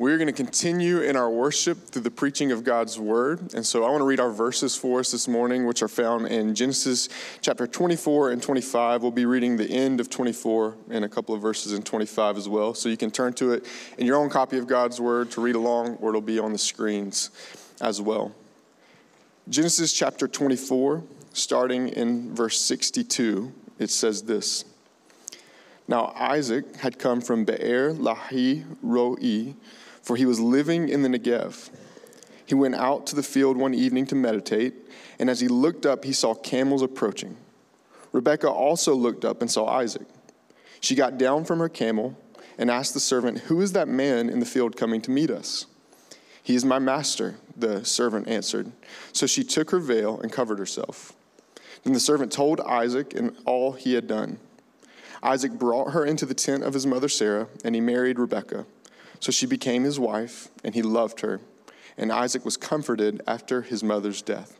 We're going to continue in our worship through the preaching of God's word. And so I want to read our verses for us this morning, which are found in Genesis chapter 24 and 25. We'll be reading the end of 24 and a couple of verses in 25 as well. So you can turn to it in your own copy of God's word to read along, or it'll be on the screens as well. Genesis chapter 24, starting in verse 62, it says this. Now Isaac had come from Beer Lahai Roi for he was living in the Negev. He went out to the field one evening to meditate, and as he looked up, he saw camels approaching. Rebekah also looked up and saw Isaac. She got down from her camel and asked the servant, Who is that man in the field coming to meet us? He is my master, the servant answered. So she took her veil and covered herself. Then the servant told Isaac and all he had done. Isaac brought her into the tent of his mother Sarah, and he married Rebekah. So she became his wife, and he loved her. And Isaac was comforted after his mother's death.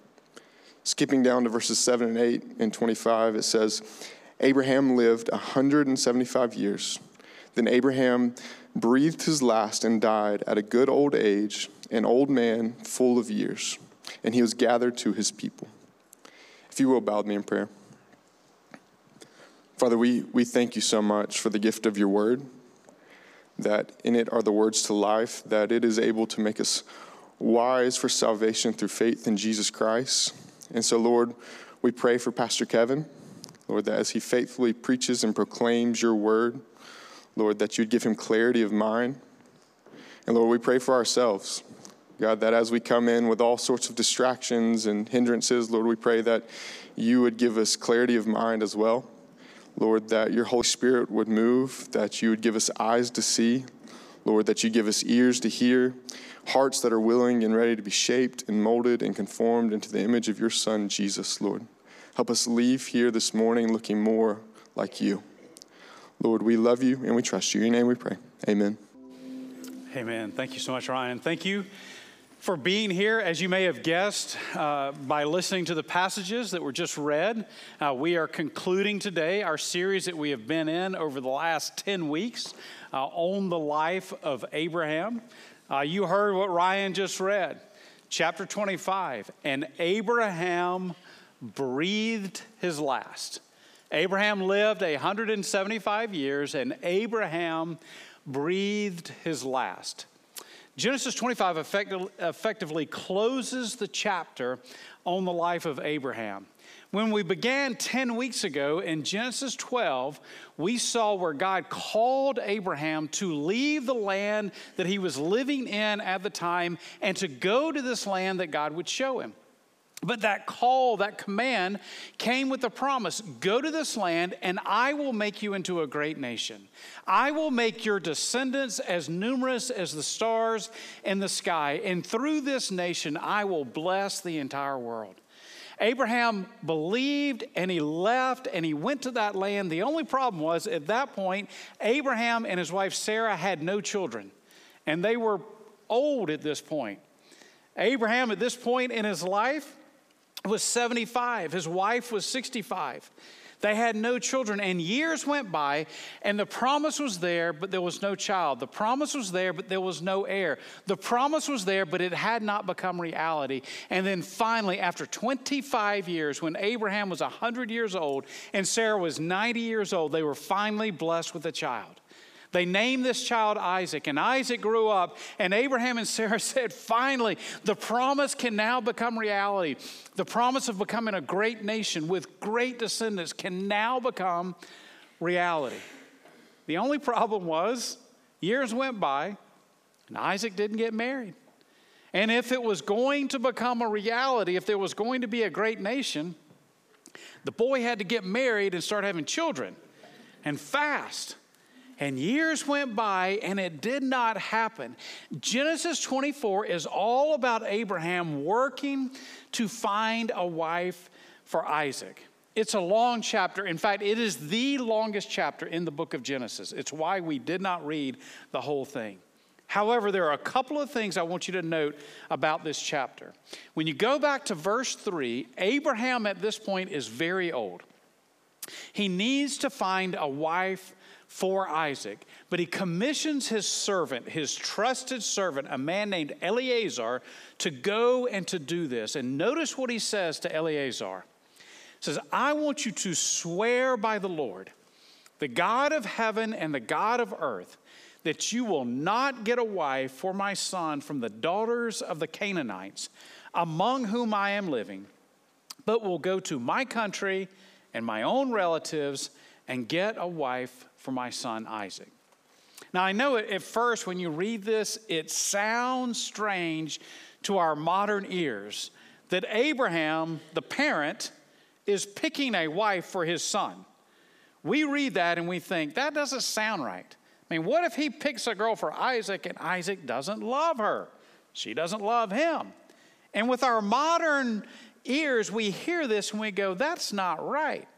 Skipping down to verses 7 and 8 and 25, it says, Abraham lived 175 years. Then Abraham breathed his last and died at a good old age, an old man full of years. And he was gathered to his people. If you will, bow with me in prayer. Father, we, we thank you so much for the gift of your word that in it are the words to life, that it is able to make us wise for salvation through faith in Jesus Christ. And so, Lord, we pray for Pastor Kevin, Lord, that as he faithfully preaches and proclaims your word, Lord, that you'd give him clarity of mind. And Lord, we pray for ourselves. God, that as we come in with all sorts of distractions and hindrances, Lord, we pray that you would give us clarity of mind as well. Lord, that your Holy Spirit would move, that you would give us eyes to see, Lord, that you give us ears to hear, hearts that are willing and ready to be shaped and molded and conformed into the image of your Son, Jesus, Lord. Help us leave here this morning looking more like you. Lord, we love you and we trust you. In your name we pray. Amen. Amen. Thank you so much, Ryan. Thank you for being here. As you may have guessed uh, by listening to the passages that were just read, uh, we are concluding today our series that we have been in over the last 10 weeks uh, on the life of Abraham. Uh, you heard what Ryan just read, chapter 25, and Abraham breathed his last. Abraham lived 175 years, and Abraham breathed his last. Genesis 25 effectively closes the chapter on the life of Abraham. When we began 10 weeks ago in Genesis 12, we saw where God called Abraham to leave the land that he was living in at the time and to go to this land that God would show him. But that call, that command came with the promise go to this land, and I will make you into a great nation. I will make your descendants as numerous as the stars in the sky. And through this nation, I will bless the entire world. Abraham believed and he left and he went to that land. The only problem was at that point, Abraham and his wife Sarah had no children, and they were old at this point. Abraham, at this point in his life, was 75, his wife was 65. They had no children, and years went by, and the promise was there, but there was no child. The promise was there, but there was no heir. The promise was there, but it had not become reality. And then finally, after 25 years, when Abraham was 100 years old and Sarah was 90 years old, they were finally blessed with a child. They named this child Isaac, and Isaac grew up, and Abraham and Sarah said, Finally, the promise can now become reality. The promise of becoming a great nation with great descendants can now become reality. The only problem was, years went by, and Isaac didn't get married. And if it was going to become a reality, if there was going to be a great nation, the boy had to get married and start having children and fast. And years went by and it did not happen. Genesis 24 is all about Abraham working to find a wife for Isaac. It's a long chapter. In fact, it is the longest chapter in the book of Genesis. It's why we did not read the whole thing. However, there are a couple of things I want you to note about this chapter. When you go back to verse 3, Abraham at this point is very old. He needs to find a wife for Isaac. But he commissions his servant, his trusted servant, a man named Eliezer, to go and to do this. And notice what he says to Eliezer. He says, I want you to swear by the Lord, the God of heaven and the God of earth, that you will not get a wife for my son from the daughters of the Canaanites, among whom I am living, but will go to my country and my own relatives and get a wife for my son Isaac. Now, I know at first when you read this, it sounds strange to our modern ears that Abraham, the parent, is picking a wife for his son. We read that and we think, that doesn't sound right. I mean, what if he picks a girl for Isaac and Isaac doesn't love her? She doesn't love him. And with our modern ears, we hear this and we go, that's not right.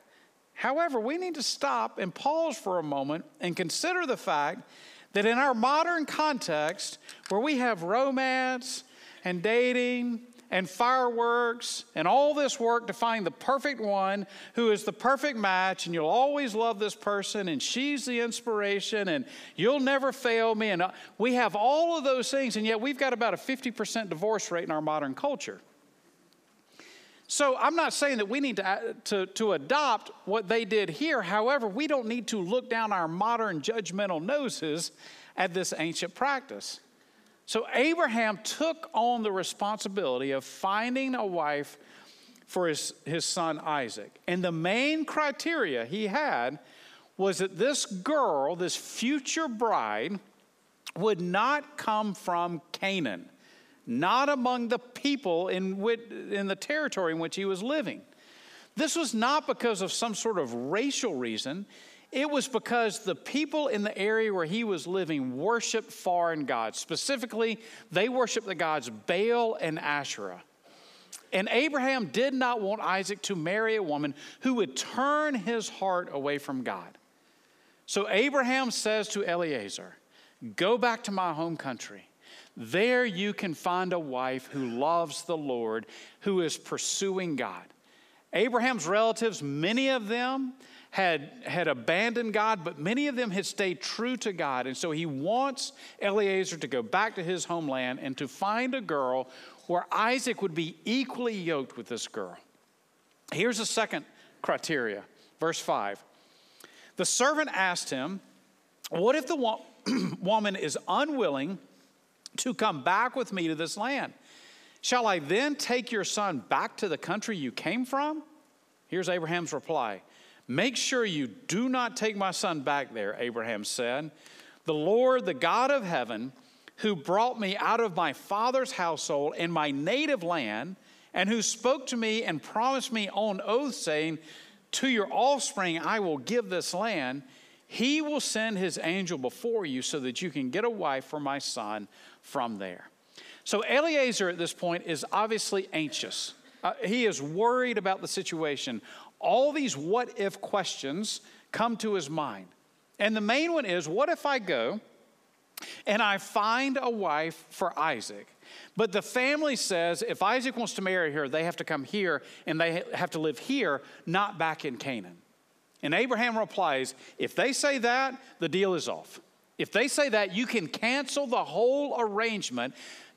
However, we need to stop and pause for a moment and consider the fact that in our modern context, where we have romance and dating and fireworks and all this work to find the perfect one who is the perfect match, and you'll always love this person, and she's the inspiration, and you'll never fail me. And uh, we have all of those things, and yet we've got about a 50% divorce rate in our modern culture. So I'm not saying that we need to, uh, to, to adopt what they did here. However, we don't need to look down our modern judgmental noses at this ancient practice. So Abraham took on the responsibility of finding a wife for his, his son Isaac. And the main criteria he had was that this girl, this future bride, would not come from Canaan not among the people in, which, in the territory in which he was living. This was not because of some sort of racial reason. It was because the people in the area where he was living worshiped foreign gods. Specifically, they worshiped the gods Baal and Asherah. And Abraham did not want Isaac to marry a woman who would turn his heart away from God. So Abraham says to Eliezer, Go back to my home country there you can find a wife who loves the Lord, who is pursuing God. Abraham's relatives, many of them had, had abandoned God, but many of them had stayed true to God. And so he wants Eliezer to go back to his homeland and to find a girl where Isaac would be equally yoked with this girl. Here's the second criteria, verse 5. The servant asked him, What if the woman is unwilling? To come back with me to this land. Shall I then take your son back to the country you came from? Here's Abraham's reply Make sure you do not take my son back there, Abraham said. The Lord, the God of heaven, who brought me out of my father's household in my native land, and who spoke to me and promised me on oath, saying, To your offspring I will give this land, he will send his angel before you so that you can get a wife for my son from there. So Eliezer at this point is obviously anxious. Uh, he is worried about the situation. All these what if questions come to his mind. And the main one is what if I go and I find a wife for Isaac? But the family says if Isaac wants to marry her, they have to come here and they have to live here, not back in Canaan. And Abraham replies, if they say that, the deal is off. If they say that, you can cancel the whole arrangement.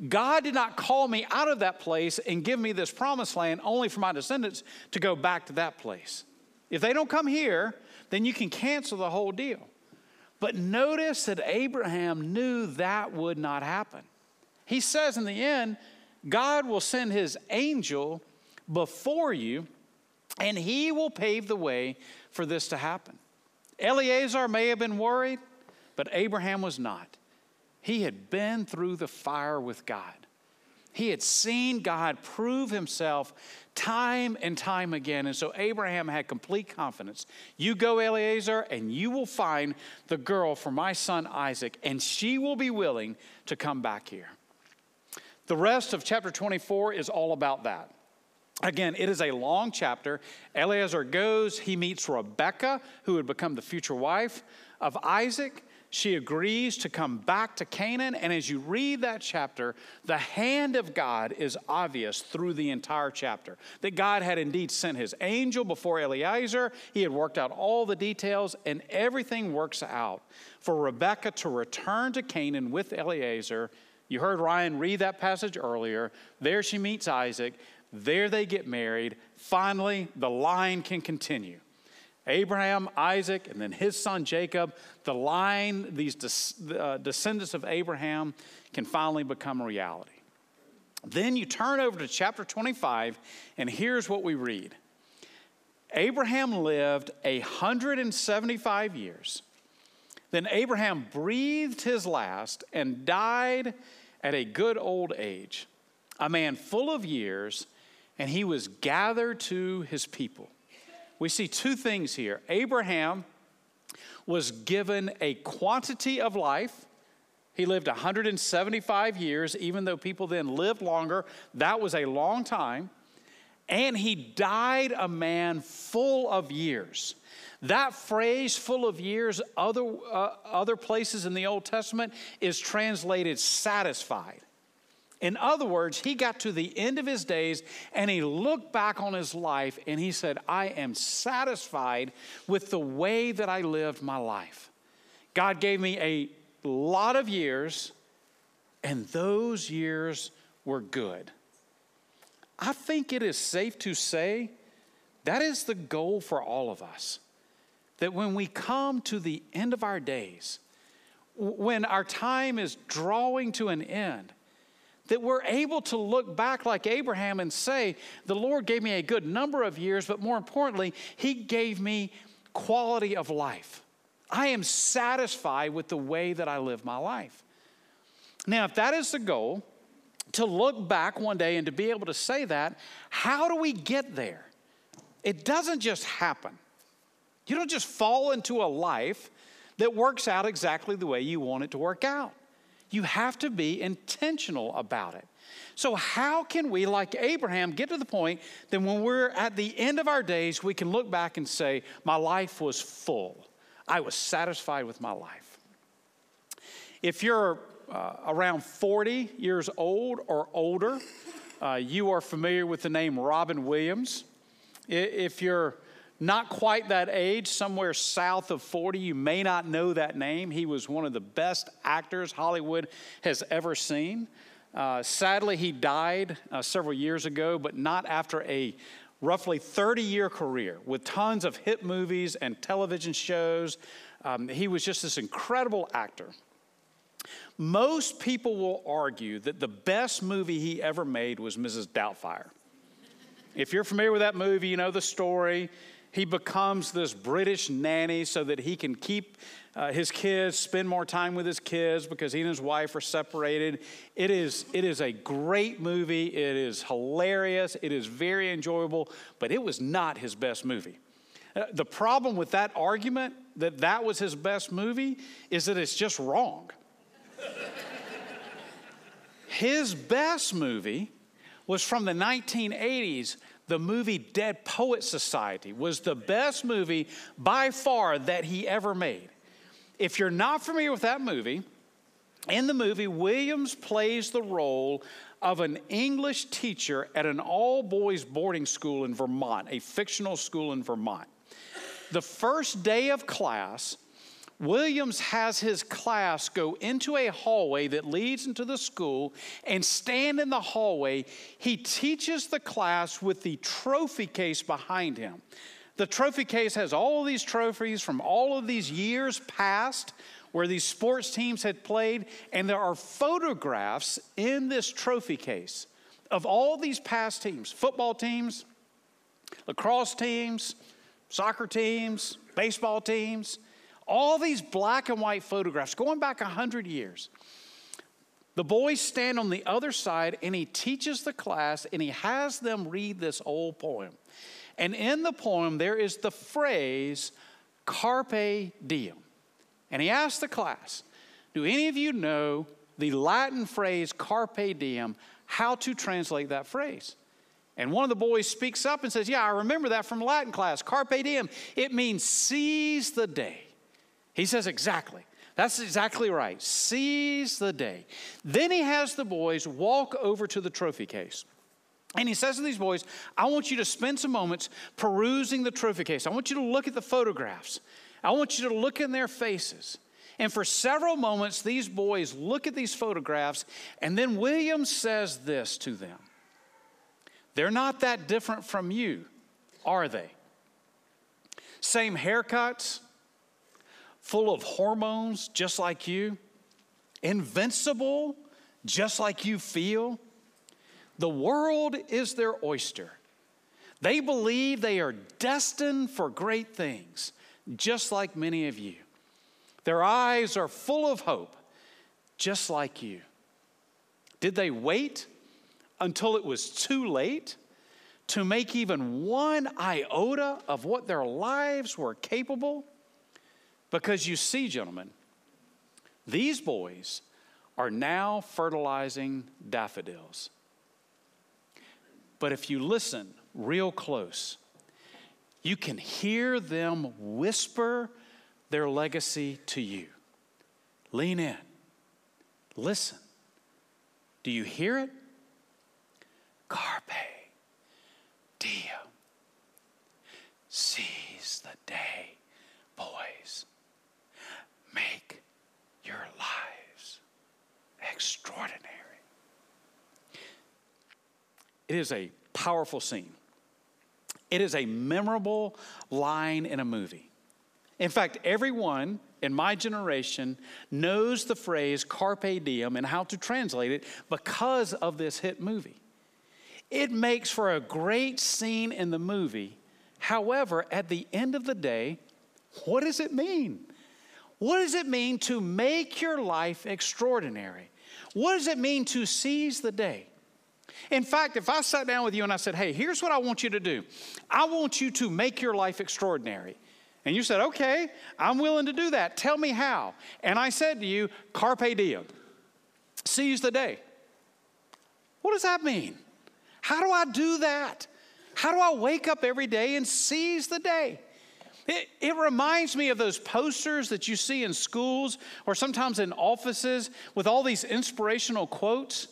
God did not call me out of that place and give me this promised land only for my descendants to go back to that place. If they don't come here, then you can cancel the whole deal. But notice that Abraham knew that would not happen. He says in the end, God will send his angel before you, and he will pave the way for this to happen. Eliezer may have been worried. But Abraham was not. He had been through the fire with God. He had seen God prove himself time and time again. And so Abraham had complete confidence. You go, Eliezer, and you will find the girl for my son Isaac, and she will be willing to come back here. The rest of chapter 24 is all about that. Again, it is a long chapter. Eliezer goes, he meets Rebekah, who would become the future wife of Isaac. She agrees to come back to Canaan. And as you read that chapter, the hand of God is obvious through the entire chapter. That God had indeed sent his angel before Eliezer, he had worked out all the details, and everything works out for Rebekah to return to Canaan with Eliezer. You heard Ryan read that passage earlier. There she meets Isaac. There they get married. Finally, the line can continue. Abraham, Isaac, and then his son Jacob, the line, these des- uh, descendants of Abraham, can finally become a reality. Then you turn over to chapter 25, and here's what we read Abraham lived 175 years. Then Abraham breathed his last and died at a good old age, a man full of years, and he was gathered to his people we see two things here. Abraham was given a quantity of life. He lived 175 years, even though people then lived longer. That was a long time. And he died a man full of years. That phrase, full of years, other, uh, other places in the Old Testament, is translated satisfied. In other words, he got to the end of his days and he looked back on his life and he said, I am satisfied with the way that I lived my life. God gave me a lot of years, and those years were good. I think it is safe to say that is the goal for all of us. That when we come to the end of our days, when our time is drawing to an end, that we're able to look back like Abraham and say, The Lord gave me a good number of years, but more importantly, He gave me quality of life. I am satisfied with the way that I live my life. Now, if that is the goal, to look back one day and to be able to say that, how do we get there? It doesn't just happen. You don't just fall into a life that works out exactly the way you want it to work out. You have to be intentional about it. So, how can we, like Abraham, get to the point that when we're at the end of our days, we can look back and say, My life was full. I was satisfied with my life. If you're uh, around 40 years old or older, uh, you are familiar with the name Robin Williams. If you're not quite that age, somewhere south of 40. You may not know that name. He was one of the best actors Hollywood has ever seen. Uh, sadly, he died uh, several years ago, but not after a roughly 30 year career with tons of hit movies and television shows. Um, he was just this incredible actor. Most people will argue that the best movie he ever made was Mrs. Doubtfire. If you're familiar with that movie, you know the story. He becomes this British nanny so that he can keep uh, his kids, spend more time with his kids because he and his wife are separated. It is, it is a great movie. It is hilarious. It is very enjoyable, but it was not his best movie. Uh, the problem with that argument that that was his best movie is that it's just wrong. his best movie was from the 1980s the movie Dead Poet Society was the best movie by far that he ever made. If you're not familiar with that movie, in the movie, Williams plays the role of an English teacher at an all boys boarding school in Vermont, a fictional school in Vermont. The first day of class, Williams has his class go into a hallway that leads into the school and stand in the hallway. He teaches the class with the trophy case behind him. The trophy case has all of these trophies from all of these years past where these sports teams had played, and there are photographs in this trophy case of all these past teams football teams, lacrosse teams, soccer teams, baseball teams all these black and white photographs going back 100 years. The boys stand on the other side and he teaches the class and he has them read this old poem. And in the poem, there is the phrase carpe diem. And he asks the class, Do any of you know the Latin phrase carpe diem, how to translate that phrase? And one of the boys speaks up and says, Yeah, I remember that from Latin class. Carpe diem. It means seize the day. He says, exactly. That's exactly right. Seize the day. Then he has the boys walk over to the trophy case. And he says to these boys, I want you to spend some moments perusing the trophy case. I want you to look at the photographs. I want you to look in their faces. And for several moments, these boys look at these photographs, and then William says this to them They're not that different from you, are they? Same haircuts, full of hormones, just like you, invincible, just like you feel. The world is their oyster. They believe they are destined for great things, just like many of you. Their eyes are full of hope, just like you. Did they wait until it was too late to make even one iota of what their lives were capable? Because you see, gentlemen, these boys are now fertilizing daffodils. But if you listen real close, you can hear them whisper their legacy to you. Lean in, listen. Do you hear it? Carpe diem. Seize the day, boys. Make your lives extraordinary. It is a powerful scene. It is a memorable line in a movie. In fact, everyone in my generation knows the phrase carpe diem and how to translate it because of this hit movie. It makes for a great scene in the movie. However, at the end of the day, what does it mean? What does it mean to make your life extraordinary? What does it mean to seize the day? In fact, if I sat down with you and I said, hey, here's what I want you to do I want you to make your life extraordinary. And you said, okay, I'm willing to do that. Tell me how. And I said to you, carpe diem, seize the day. What does that mean? How do I do that? How do I wake up every day and seize the day? It, it, reminds me of those posters that you see in schools or sometimes in offices with all these inspirational quotes.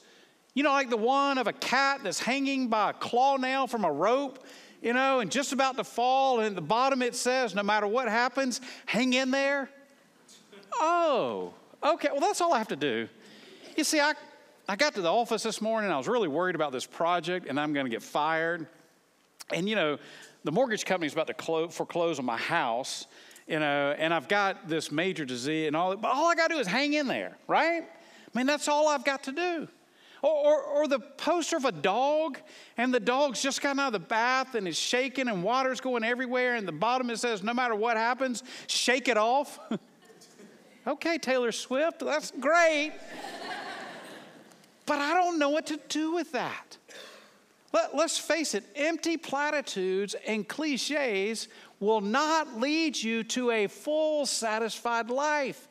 You know, like the one of a cat that's hanging by a claw nail from a rope, you know, and just about to fall. And at the bottom it says, no matter what happens, hang in there. Oh, okay. Well, that's all I have to do. You see, I, I got to the office this morning. I was really worried about this project and I'm going to get fired. And, you know, the mortgage company's about to close, foreclose on my house, you know, and I've got this major disease and all, but all I got to do is hang in there, right? I mean, that's all I've got to do. Or, or, or, the poster of a dog, and the dog's just gotten out of the bath and is shaking, and water's going everywhere, and the bottom it says, No matter what happens, shake it off. okay, Taylor Swift, that's great. but I don't know what to do with that. Let, let's face it, empty platitudes and cliches will not lead you to a full, satisfied life.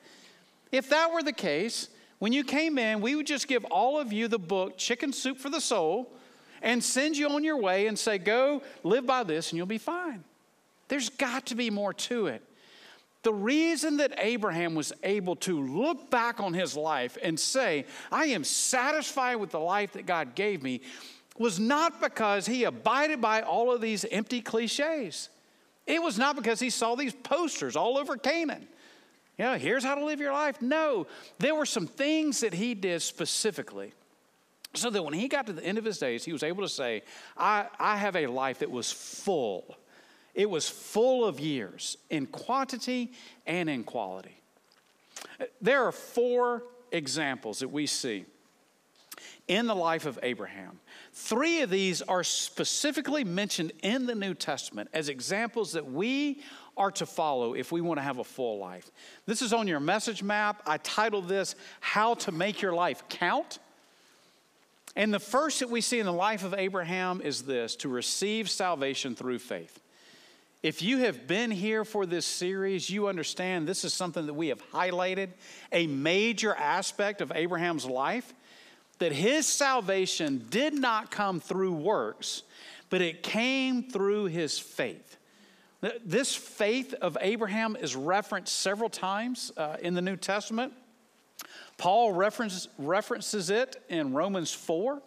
If that were the case, when you came in, we would just give all of you the book, Chicken Soup for the Soul, and send you on your way and say, Go live by this and you'll be fine. There's got to be more to it. The reason that Abraham was able to look back on his life and say, I am satisfied with the life that God gave me, was not because he abided by all of these empty cliches. It was not because he saw these posters all over Canaan. You know, here's how to live your life. No, there were some things that he did specifically so that when he got to the end of his days, he was able to say, I, I have a life that was full. It was full of years in quantity and in quality. There are four examples that we see in the life of Abraham. Three of these are specifically mentioned in the New Testament as examples that we are to follow if we want to have a full life. This is on your message map. I titled this How to Make Your Life Count. And the first that we see in the life of Abraham is this to receive salvation through faith. If you have been here for this series, you understand this is something that we have highlighted, a major aspect of Abraham's life, that his salvation did not come through works, but it came through his faith. This faith of Abraham is referenced several times uh, in the New Testament. Paul references, references it in Romans 4,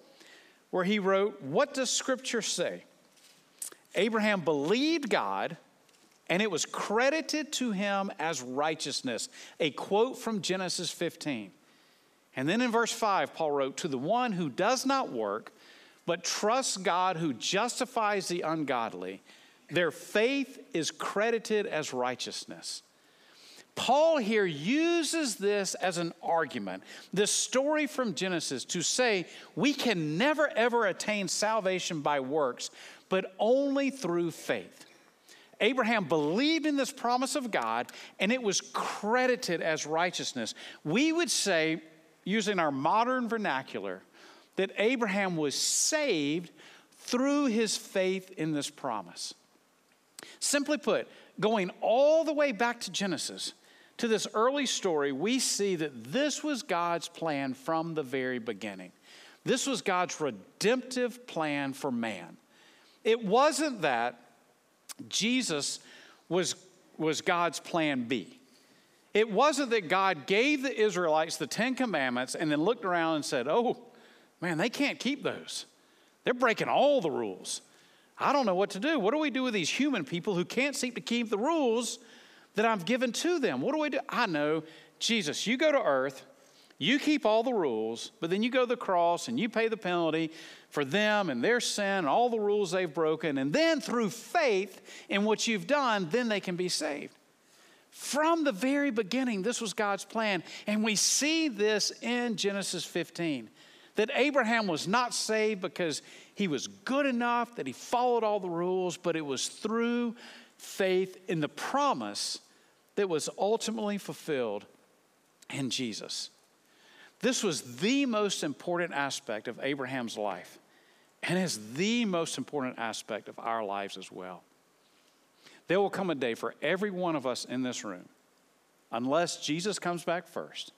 where he wrote, What does Scripture say? Abraham believed God, and it was credited to him as righteousness. A quote from Genesis 15. And then in verse 5, Paul wrote, To the one who does not work, but trusts God who justifies the ungodly, their faith is credited as righteousness. Paul here uses this as an argument, this story from Genesis, to say we can never ever attain salvation by works, but only through faith. Abraham believed in this promise of God and it was credited as righteousness. We would say, using our modern vernacular, that Abraham was saved through his faith in this promise. Simply put, going all the way back to Genesis, to this early story, we see that this was God's plan from the very beginning. This was God's redemptive plan for man. It wasn't that Jesus was, was God's plan B. It wasn't that God gave the Israelites the Ten Commandments and then looked around and said, oh, man, they can't keep those. They're breaking all the rules. I don't know what to do. What do we do with these human people who can't seem to keep the rules that I've given to them? What do we do? I know, Jesus, you go to earth, you keep all the rules, but then you go to the cross and you pay the penalty for them and their sin and all the rules they've broken. And then through faith in what you've done, then they can be saved. From the very beginning, this was God's plan. And we see this in Genesis 15 that Abraham was not saved because he was good enough, that he followed all the rules, but it was through faith in the promise that was ultimately fulfilled in Jesus. This was the most important aspect of Abraham's life and is the most important aspect of our lives as well. There will come a day for every one of us in this room, unless Jesus comes back first,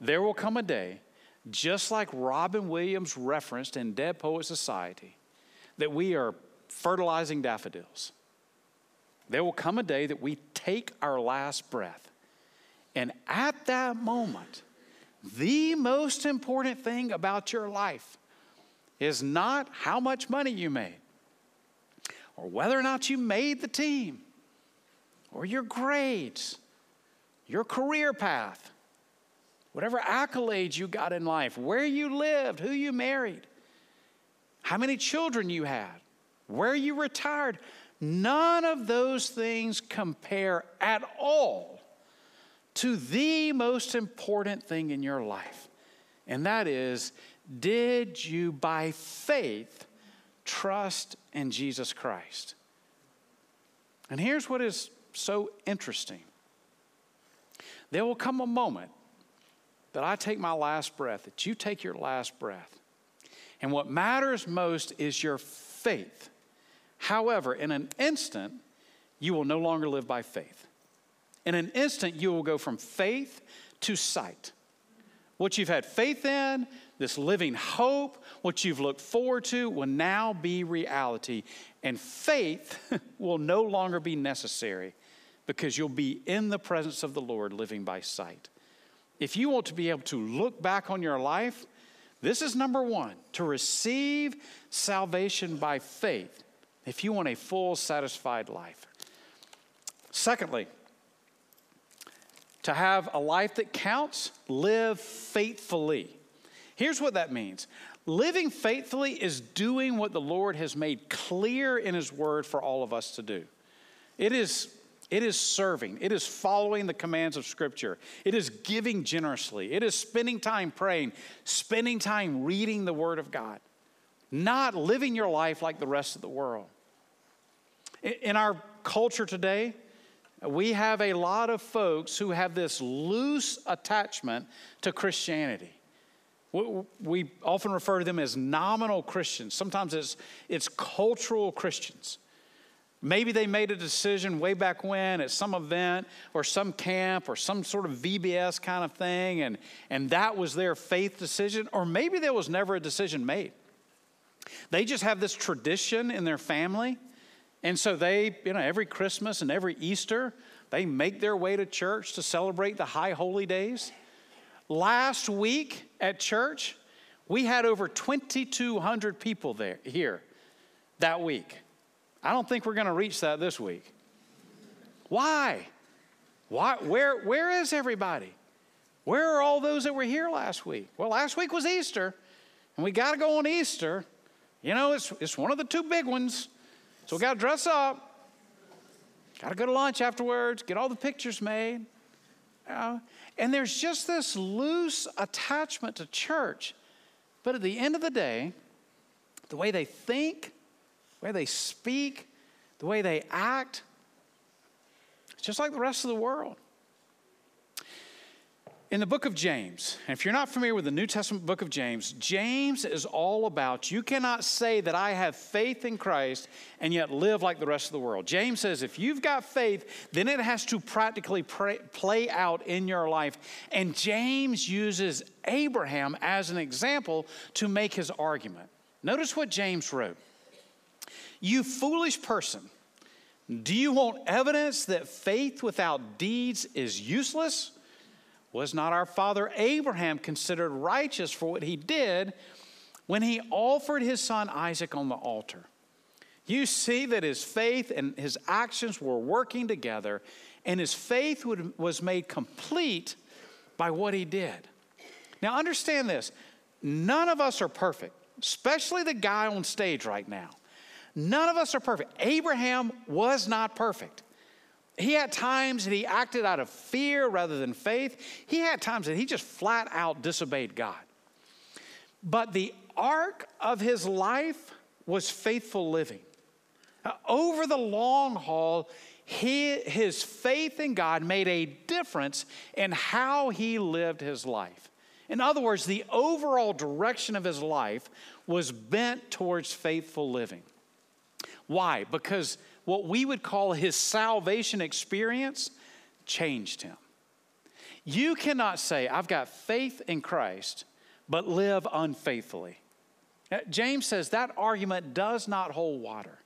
there will come a day, just like Robin Williams referenced in Dead Poet Society, that we are fertilizing daffodils. There will come a day that we take our last breath. And at that moment, the most important thing about your life is not how much money you made, or whether or not you made the team, or your grades, your career path, whatever accolades you got in life, where you lived, who you married, how many children you had, where you retired. None of those things compare at all to the most important thing in your life, and that is did you by faith trust in Jesus Christ? And here's what is so interesting there will come a moment that I take my last breath, that you take your last breath. And what matters most is your faith. However, in an instant, you will no longer live by faith. In an instant, you will go from faith to sight. What you've had faith in, this living hope, what you've looked forward to, will now be reality. And faith will no longer be necessary because you'll be in the presence of the Lord living by sight. If you want to be able to look back on your life, this is number one to receive salvation by faith if you want a full, satisfied life. Secondly, to have a life that counts, live faithfully. Here's what that means living faithfully is doing what the Lord has made clear in His Word for all of us to do. It is, it is serving, it is following the commands of Scripture, it is giving generously, it is spending time praying, spending time reading the Word of God, not living your life like the rest of the world. In our culture today, we have a lot of folks who have this loose attachment to Christianity. We often refer to them as nominal Christians. Sometimes it's, it's cultural Christians. Maybe they made a decision way back when at some event or some camp or some sort of VBS kind of thing, and, and that was their faith decision. Or maybe there was never a decision made. They just have this tradition in their family, And so they, you know, every Christmas and every Easter, they make their way to church to celebrate the high holy days. Last week at church, we had over 2,200 people there here that week. I don't think we're going to reach that this week. Why? Why? Where, where is everybody? Where are all those that were here last week? Well, last week was Easter, and we got to go on Easter. You know, it's, it's one of the two big ones. So we got to dress up. Got to go to lunch afterwards, get all the pictures made. And there's just this loose attachment to church. But at the end of the day, the way they think, the way they speak, the way they act, it's just like the rest of the world. In the book of James, and if you're not familiar with the New Testament book of James, James is all about you cannot say that I have faith in Christ and yet live like the rest of the world. James says if you've got faith, then it has to practically pray, play out in your life. And James uses Abraham as an example to make his argument. Notice what James wrote You foolish person, do you want evidence that faith without deeds is useless? Was not our father Abraham considered righteous for what he did when he offered his son Isaac on the altar? You see that his faith and his actions were working together, and his faith would, was made complete by what he did. Now, understand this none of us are perfect, especially the guy on stage right now. None of us are perfect. Abraham was not perfect. He had times that he acted out of fear rather than faith. He had times that he just flat out disobeyed God. But the arc of his life was faithful living. Uh, over the long haul, he, his faith in God made a difference in how he lived his life. In other words, the overall direction of his life was bent towards faithful living. Why? Because what we would call his salvation experience changed him. You cannot say, I've got faith in Christ, but live unfaithfully. Uh, James says that argument does not hold water.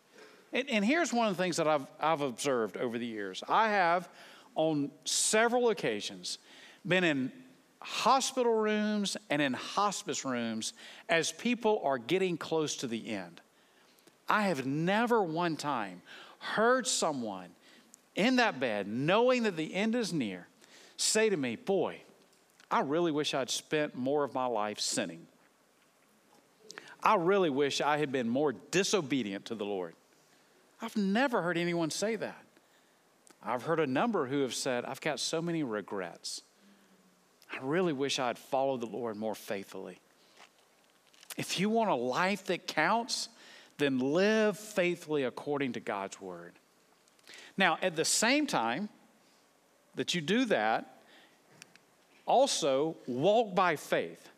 And, and, here's one of the things that I've, I've observed over the years. I have, on several occasions, been in hospital rooms and in hospice rooms as people are getting close to the end. I have never one time heard someone in that bed, knowing that the end is near, say to me, Boy, I really wish I'd spent more of my life sinning. I really wish I had been more disobedient to the Lord. I've never heard anyone say that. I've heard a number who have said, I've got so many regrets. I really wish I'd followed the Lord more faithfully. If you want a life that counts, then live faithfully according to God's word. Now, at the same time that you do that, also walk by faith.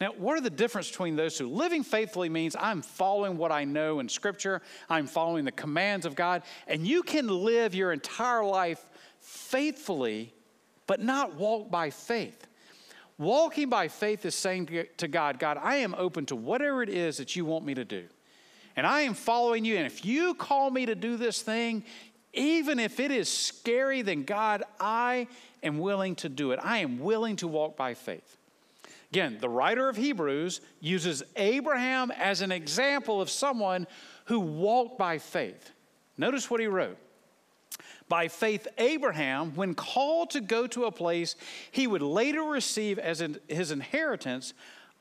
Now, what are the difference between those two? Living faithfully means I'm following what I know in Scripture, I'm following the commands of God, and you can live your entire life faithfully, but not walk by faith. Walking by faith is saying to God, God, I am open to whatever it is that you want me to do and I am following you. And if you call me to do this thing, even if it is scary, then God, I am willing to do it. I am willing to walk by faith. Again, the writer of Hebrews uses Abraham as an example of someone who walked by faith. Notice what he wrote. By faith, Abraham, when called to go to a place he would later receive as his inheritance,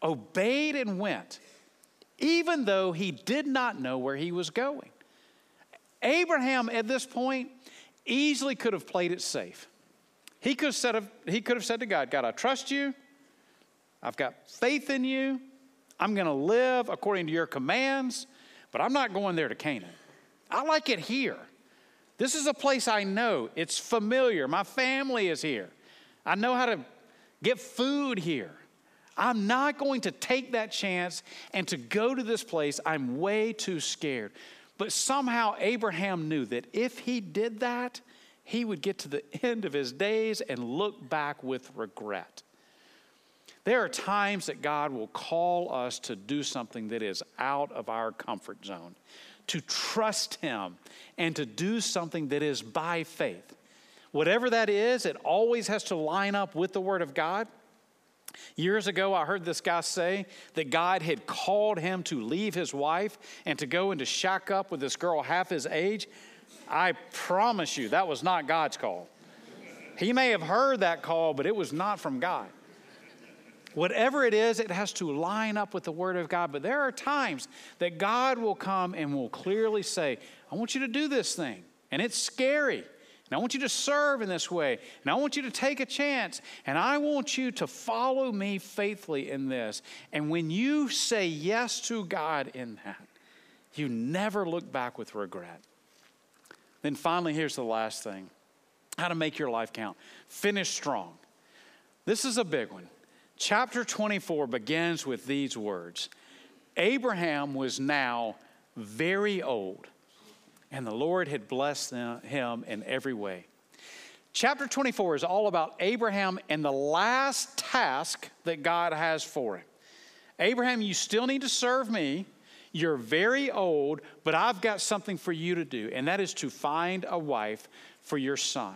obeyed and went even though he did not know where he was going. Abraham, at this point, easily could have played it safe. He could have said, he could have said to God, God, I trust you. I've got faith in you. I'm going to live according to your commands, but I'm not going there to Canaan. I like it here. This is a place I know. It's familiar. My family is here. I know how to get food here. I'm not going to take that chance and to go to this place. I'm way too scared. But somehow Abraham knew that if he did that, he would get to the end of his days and look back with regret. There are times that God will call us to do something that is out of our comfort zone, to trust Him, and to do something that is by faith. Whatever that is, it always has to line up with the Word of God. Years ago, I heard this guy say that God had called him to leave his wife and to go and to shack up with this girl half his age. I promise you, that was not God's call. He may have heard that call, but it was not from God. Whatever it is, it has to line up with the Word of God. But there are times that God will come and will clearly say, I want you to do this thing. And it's scary. And I want you to serve in this way. And I want you to take a chance. And I want you to follow me faithfully in this. And when you say yes to God in that, you never look back with regret. Then finally, here's the last thing how to make your life count. Finish strong. This is a big one. Chapter 24 begins with these words Abraham was now very old and the Lord had blessed them, him in every way. Chapter 24 is all about Abraham and the last task that God has for him. Abraham, you still need to serve me. You're very old, but I've got something for you to do, and that is to find a wife for your son.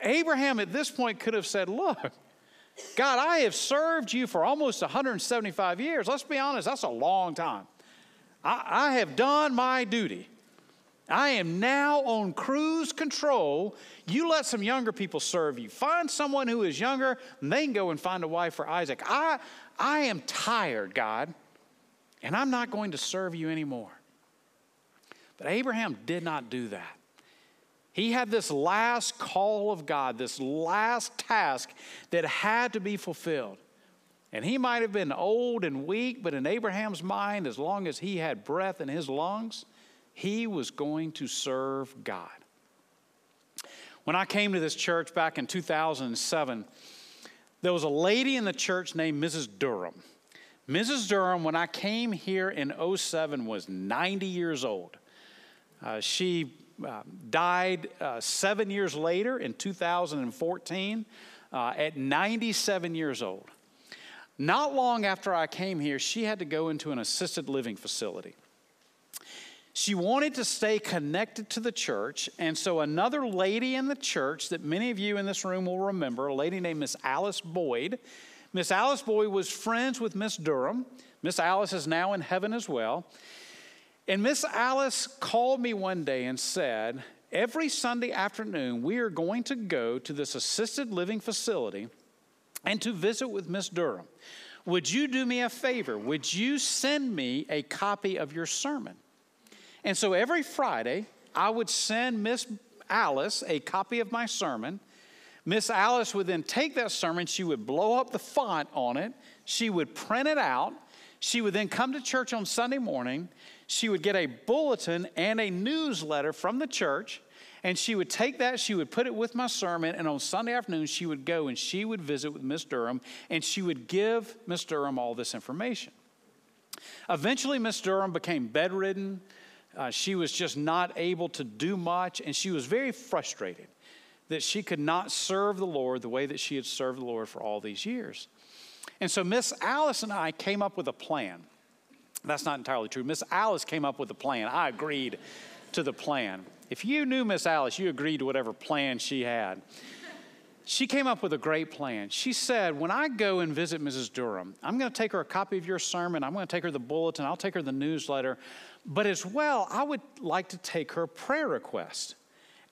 Abraham at this point could have said, Look, God, I have served you for almost 175 years. Let's be honest, that's a long time. I, I have done my duty. I am now on cruise control. You let some younger people serve you. Find someone who is younger, and they can go and find a wife for Isaac. I, I am tired, God, and I'm not going to serve you anymore. But Abraham did not do that. He had this last call of God, this last task that had to be fulfilled. And he might have been old and weak, but in Abraham's mind, as long as he had breath in his lungs, he was going to serve God. When I came to this church back in 2007, there was a lady in the church named Mrs. Durham. Mrs. Durham, when I came here in 07, was 90 years old. Uh, she uh, died uh, seven years later in 2014 uh, at 97 years old. Not long after I came here, she had to go into an assisted living facility. She wanted to stay connected to the church, and so another lady in the church that many of you in this room will remember, a lady named Miss Alice Boyd. Miss Alice Boyd was friends with Miss Durham. Miss Alice is now in heaven as well. And Miss Alice called me one day and said, Every Sunday afternoon, we are going to go to this assisted living facility and to visit with Miss Durham. Would you do me a favor? Would you send me a copy of your sermon? And so every Friday, I would send Miss Alice a copy of my sermon. Miss Alice would then take that sermon, she would blow up the font on it, she would print it out. She would then come to church on Sunday morning. She would get a bulletin and a newsletter from the church, and she would take that, she would put it with my sermon, and on Sunday afternoon, she would go and she would visit with Miss Durham, and she would give Miss Durham all this information. Eventually, Miss Durham became bedridden. Uh, she was just not able to do much, and she was very frustrated that she could not serve the Lord the way that she had served the Lord for all these years. And so Miss Alice and I came up with a plan. That's not entirely true. Miss Alice came up with a plan. I agreed to the plan. If you knew Miss Alice, you agreed to whatever plan she had. She came up with a great plan. She said, When I go and visit Mrs. Durham, I'm going to take her a copy of your sermon. I'm going to take her the bulletin. I'll take her the newsletter. But as well, I would like to take her prayer request.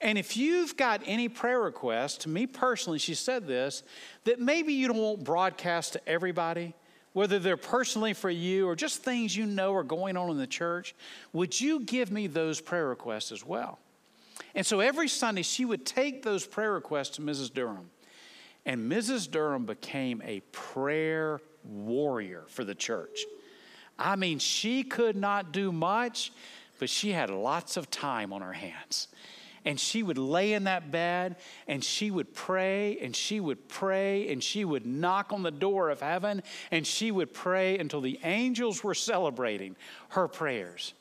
And if you've got any prayer requests, to me personally, she said this, that maybe you don't want broadcast to everybody, whether they're personally for you or just things you know are going on in the church, would you give me those prayer requests as well? And so every Sunday, she would take those prayer requests to Mrs. Durham. And Mrs. Durham became a prayer warrior for the church. I mean, she could not do much, but she had lots of time on her hands. And she would lay in that bed and she would pray and she would pray and she would knock on the door of heaven and she would pray until the angels were celebrating her prayers.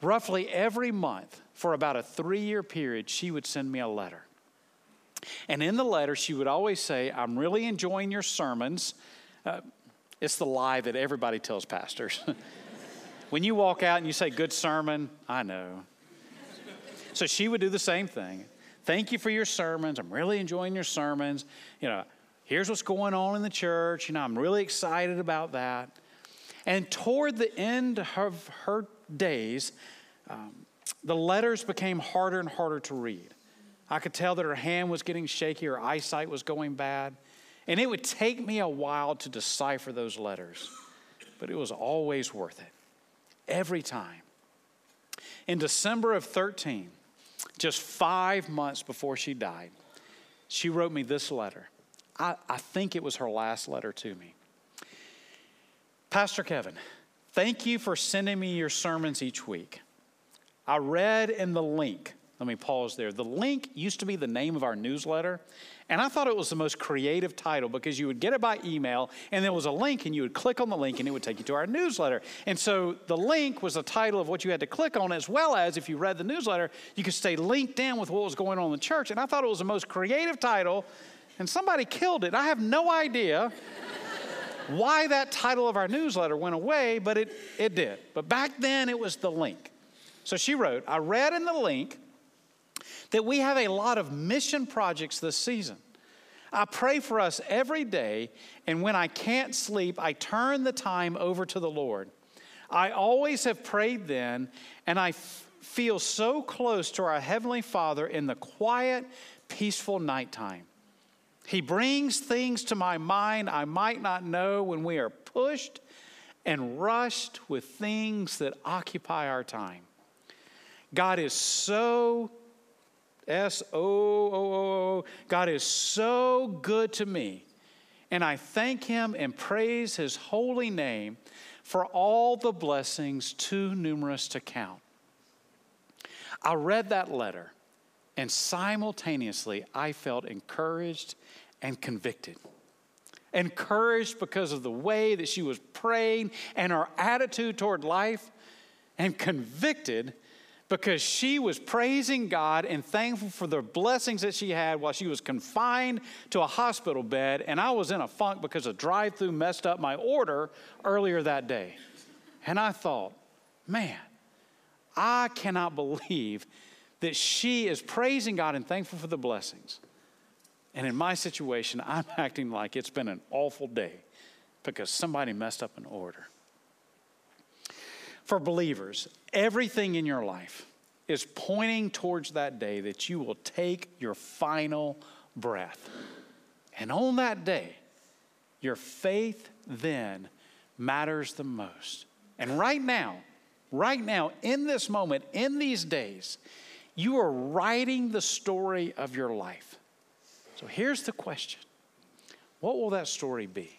Roughly every month for about a three year period, she would send me a letter. And in the letter, she would always say, I'm really enjoying your sermons. Uh, it's the lie that everybody tells pastors. when you walk out and you say, Good sermon, I know. So she would do the same thing. Thank you for your sermons. I'm really enjoying your sermons. You know, here's what's going on in the church. You know, I'm really excited about that. And toward the end of her days, um, the letters became harder and harder to read. I could tell that her hand was getting shaky, her eyesight was going bad. And it would take me a while to decipher those letters, but it was always worth it. Every time. In December of 13, just five months before she died, she wrote me this letter. I, I think it was her last letter to me. Pastor Kevin, thank you for sending me your sermons each week. I read in the link, let me pause there. The link used to be the name of our newsletter, and I thought it was the most creative title because you would get it by email, and there was a link, and you would click on the link, and it would take you to our newsletter. And so the link was the title of what you had to click on, as well as if you read the newsletter, you could stay linked in with what was going on in the church. And I thought it was the most creative title, and somebody killed it. I have no idea why that title of our newsletter went away, but it, it did. But back then it was the link. So she wrote, I read in the link that we have a lot of mission projects this season. I pray for us every day, and when I can't sleep, I turn the time over to the Lord. I always have prayed then, and I f- feel so close to our Heavenly Father in the quiet, peaceful nighttime. He brings things to my mind I might not know when we are pushed and rushed with things that occupy our time. God is so S O O O. God is so good to me. And I thank him and praise his holy name for all the blessings too numerous to count. I read that letter and simultaneously I felt encouraged and convicted. Encouraged because of the way that she was praying and her attitude toward life, and convicted because she was praising God and thankful for the blessings that she had while she was confined to a hospital bed. And I was in a funk because a drive through messed up my order earlier that day. And I thought, man, I cannot believe that she is praising God and thankful for the blessings. And in my situation, I'm acting like it's been an awful day because somebody messed up an order. For believers, everything in your life is pointing towards that day that you will take your final breath. And on that day, your faith then matters the most. And right now, right now, in this moment, in these days, you are writing the story of your life. So here's the question What will that story be?